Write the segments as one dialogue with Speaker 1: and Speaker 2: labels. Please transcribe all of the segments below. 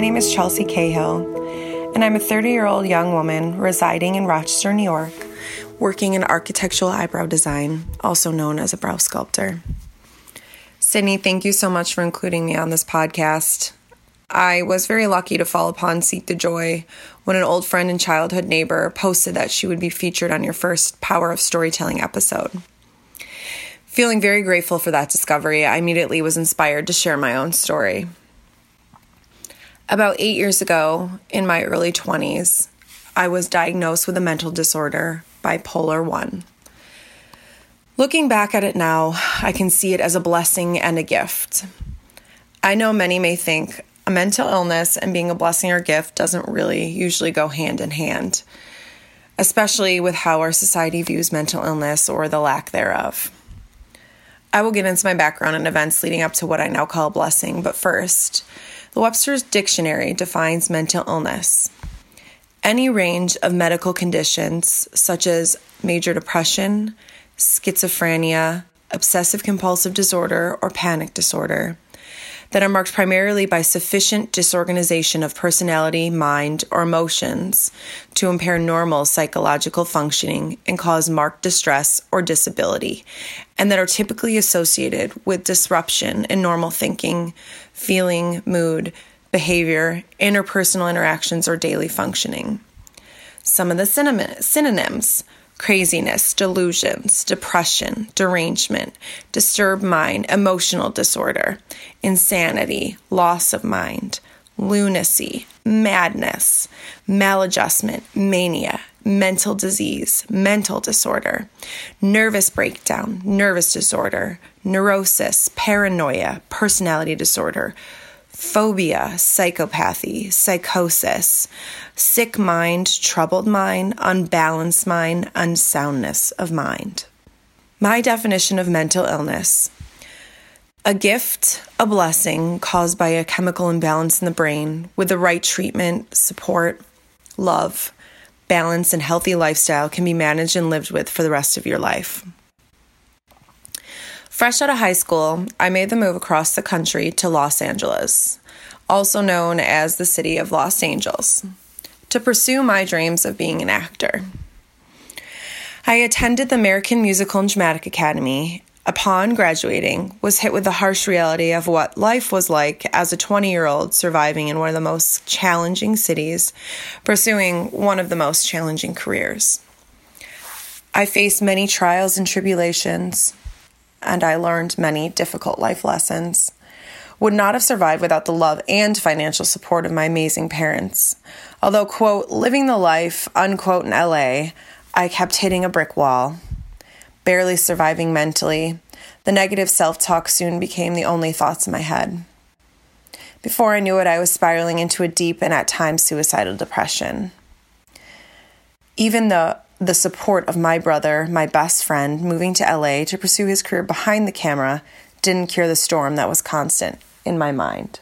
Speaker 1: My name is Chelsea Cahill, and I'm a 30 year old young woman residing in Rochester, New York, working in architectural eyebrow design, also known as a brow sculptor. Sydney, thank you so much for including me on this podcast. I was very lucky to fall upon Seek the Joy when an old friend and childhood neighbor posted that she would be featured on your first Power of Storytelling episode. Feeling very grateful for that discovery, I immediately was inspired to share my own story. About eight years ago, in my early 20s, I was diagnosed with a mental disorder, bipolar 1. Looking back at it now, I can see it as a blessing and a gift. I know many may think a mental illness and being a blessing or gift doesn't really usually go hand in hand, especially with how our society views mental illness or the lack thereof. I will get into my background and events leading up to what I now call a blessing, but first, the Webster's Dictionary defines mental illness. Any range of medical conditions such as major depression, schizophrenia, obsessive compulsive disorder, or panic disorder that are marked primarily by sufficient disorganization of personality, mind, or emotions to impair normal psychological functioning and cause marked distress or disability, and that are typically associated with disruption in normal thinking, feeling, mood, behavior, interpersonal interactions, or daily functioning. Some of the synonyms craziness, delusions, depression, derangement, disturbed mind, emotional disorder, insanity, loss of mind, lunacy, madness, maladjustment, mania, mental disease, mental disorder, nervous breakdown, nervous disorder, neurosis, paranoia, personality disorder, phobia, psychopathy, psychosis, sick mind, troubled mind, unbalanced mind, unsoundness of mind. My definition of mental illness a gift, a blessing caused by a chemical imbalance in the brain with the right treatment, support, love, balance, and healthy lifestyle can be managed and lived with for the rest of your life. Fresh out of high school, I made the move across the country to Los Angeles, also known as the city of Los Angeles, to pursue my dreams of being an actor. I attended the American Musical and Dramatic Academy. Upon graduating, was hit with the harsh reality of what life was like as a 20-year-old surviving in one of the most challenging cities, pursuing one of the most challenging careers. I faced many trials and tribulations, and I learned many difficult life lessons. Would not have survived without the love and financial support of my amazing parents. Although, quote, living the life, unquote, in LA, I kept hitting a brick wall, barely surviving mentally. The negative self talk soon became the only thoughts in my head. Before I knew it, I was spiraling into a deep and at times suicidal depression. Even the the support of my brother, my best friend, moving to LA to pursue his career behind the camera didn't cure the storm that was constant in my mind.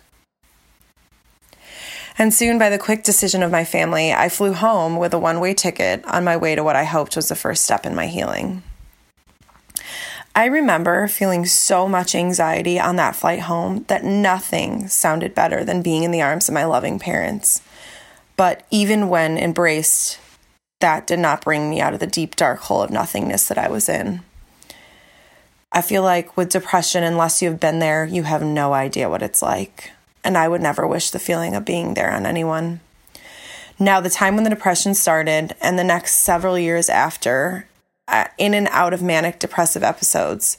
Speaker 1: And soon, by the quick decision of my family, I flew home with a one way ticket on my way to what I hoped was the first step in my healing. I remember feeling so much anxiety on that flight home that nothing sounded better than being in the arms of my loving parents. But even when embraced, that did not bring me out of the deep, dark hole of nothingness that I was in. I feel like with depression, unless you've been there, you have no idea what it's like. And I would never wish the feeling of being there on anyone. Now, the time when the depression started and the next several years after, uh, in and out of manic depressive episodes,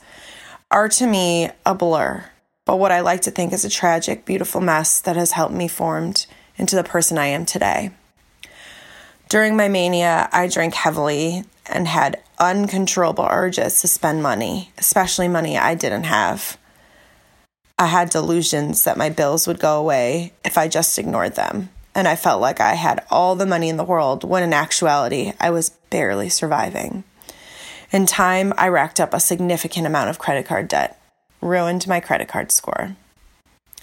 Speaker 1: are to me a blur. But what I like to think is a tragic, beautiful mess that has helped me formed into the person I am today. During my mania, I drank heavily and had uncontrollable urges to spend money, especially money I didn't have. I had delusions that my bills would go away if I just ignored them, and I felt like I had all the money in the world when in actuality I was barely surviving. In time, I racked up a significant amount of credit card debt, ruined my credit card score.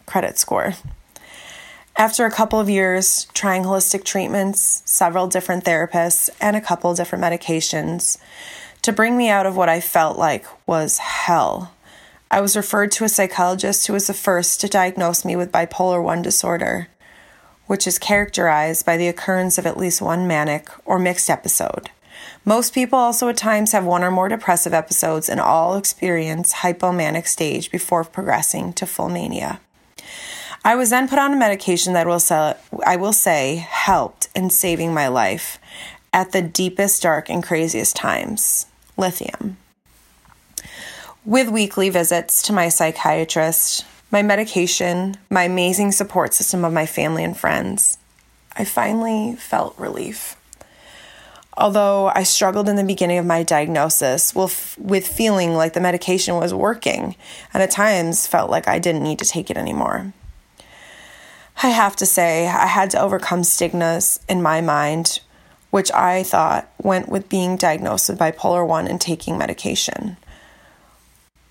Speaker 1: Credit score. After a couple of years trying holistic treatments, several different therapists, and a couple different medications to bring me out of what I felt like was hell, I was referred to a psychologist who was the first to diagnose me with bipolar 1 disorder, which is characterized by the occurrence of at least one manic or mixed episode. Most people also at times have one or more depressive episodes and all experience hypomanic stage before progressing to full mania. I was then put on a medication that will say, I will say helped in saving my life at the deepest, dark, and craziest times lithium. With weekly visits to my psychiatrist, my medication, my amazing support system of my family and friends, I finally felt relief. Although I struggled in the beginning of my diagnosis with, with feeling like the medication was working, and at times felt like I didn't need to take it anymore. I have to say, I had to overcome stigmas in my mind, which I thought went with being diagnosed with bipolar 1 and taking medication.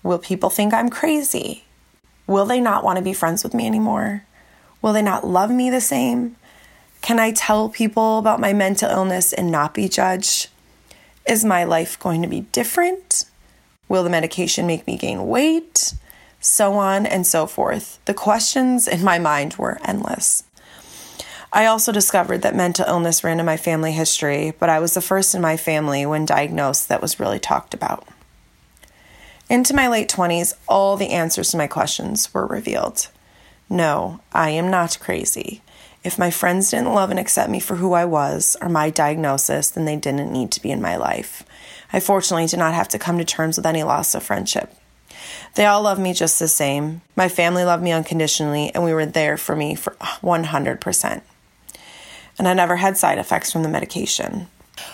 Speaker 1: Will people think I'm crazy? Will they not want to be friends with me anymore? Will they not love me the same? Can I tell people about my mental illness and not be judged? Is my life going to be different? Will the medication make me gain weight? So on and so forth. The questions in my mind were endless. I also discovered that mental illness ran in my family history, but I was the first in my family when diagnosed that was really talked about. Into my late 20s, all the answers to my questions were revealed. No, I am not crazy. If my friends didn't love and accept me for who I was or my diagnosis, then they didn't need to be in my life. I fortunately did not have to come to terms with any loss of friendship. They all love me just the same. My family loved me unconditionally, and we were there for me for 100%. And I never had side effects from the medication.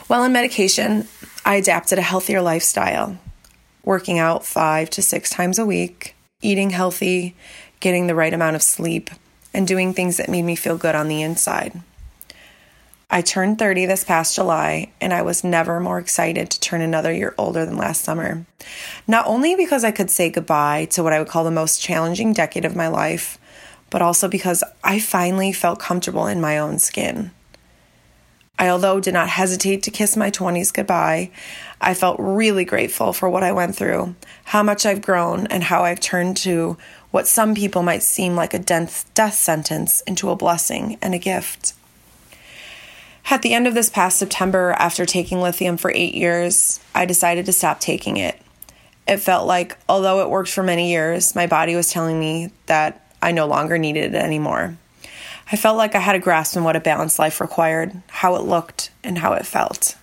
Speaker 1: While in medication, I adapted a healthier lifestyle working out five to six times a week, eating healthy, getting the right amount of sleep, and doing things that made me feel good on the inside. I turned 30 this past July, and I was never more excited to turn another year older than last summer. Not only because I could say goodbye to what I would call the most challenging decade of my life, but also because I finally felt comfortable in my own skin. I, although did not hesitate to kiss my 20s goodbye, I felt really grateful for what I went through, how much I've grown, and how I've turned to what some people might seem like a death, sentence into a blessing and a gift. At the end of this past September, after taking lithium for eight years, I decided to stop taking it. It felt like, although it worked for many years, my body was telling me that I no longer needed it anymore. I felt like I had a grasp on what a balanced life required, how it looked, and how it felt.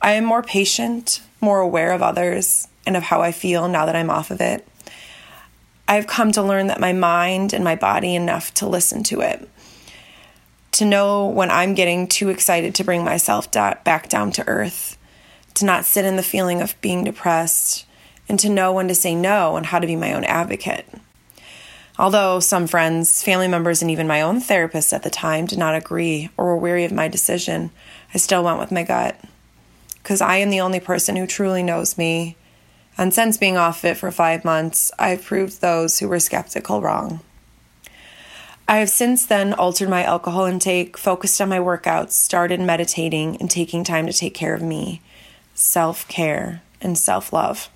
Speaker 1: I am more patient, more aware of others, and of how I feel now that I'm off of it. I've come to learn that my mind and my body enough to listen to it. To know when I'm getting too excited to bring myself back down to earth, to not sit in the feeling of being depressed, and to know when to say no and how to be my own advocate. Although some friends, family members, and even my own therapist at the time did not agree or were weary of my decision, I still went with my gut because I am the only person who truly knows me. And since being off it for five months, I've proved those who were skeptical wrong. I have since then altered my alcohol intake, focused on my workouts, started meditating, and taking time to take care of me self care and self love.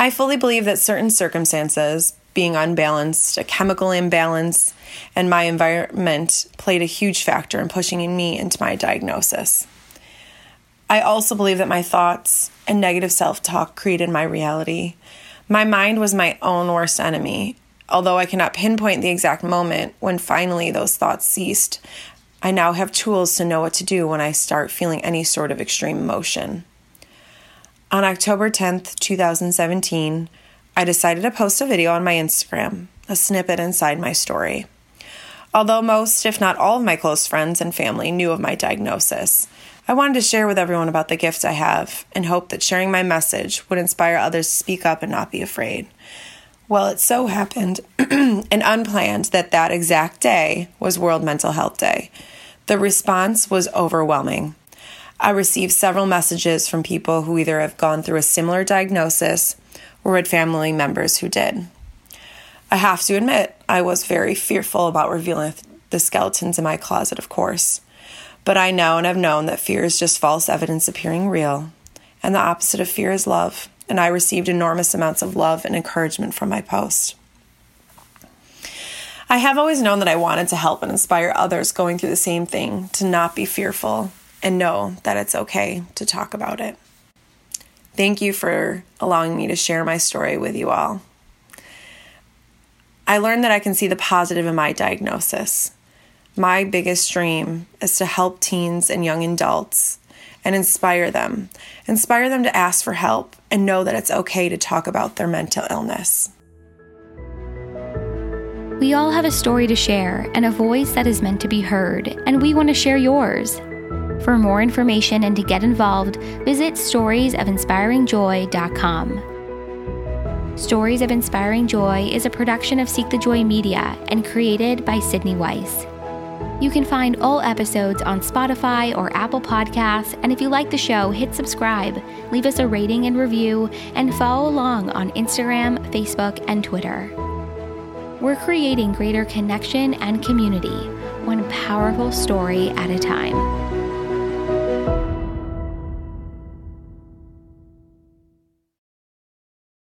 Speaker 1: I fully believe that certain circumstances, being unbalanced, a chemical imbalance, and my environment played a huge factor in pushing me into my diagnosis. I also believe that my thoughts and negative self talk created my reality. My mind was my own worst enemy. Although I cannot pinpoint the exact moment when finally those thoughts ceased, I now have tools to know what to do when I start feeling any sort of extreme emotion. On October 10th, 2017, I decided to post a video on my Instagram, a snippet inside my story. Although most, if not all, of my close friends and family knew of my diagnosis, I wanted to share with everyone about the gifts I have and hope that sharing my message would inspire others to speak up and not be afraid. Well, it so happened and unplanned that that exact day was World Mental Health Day. The response was overwhelming. I received several messages from people who either have gone through a similar diagnosis or had family members who did. I have to admit, I was very fearful about revealing the skeletons in my closet, of course. But I know and have known that fear is just false evidence appearing real, and the opposite of fear is love, and I received enormous amounts of love and encouragement from my post. I have always known that I wanted to help and inspire others going through the same thing to not be fearful and know that it's okay to talk about it. Thank you for allowing me to share my story with you all. I learned that I can see the positive in my diagnosis. My biggest dream is to help teens and young adults and inspire them. Inspire them to ask for help and know that it's okay to talk about their mental illness.
Speaker 2: We all have a story to share and a voice that is meant to be heard, and we want to share yours. For more information and to get involved, visit storiesofinspiringjoy.com. Stories of Inspiring Joy is a production of Seek the Joy Media and created by Sydney Weiss. You can find all episodes on Spotify or Apple Podcasts, and if you like the show, hit subscribe, leave us a rating and review, and follow along on Instagram, Facebook, and Twitter. We're creating greater connection and community, one powerful story at a time.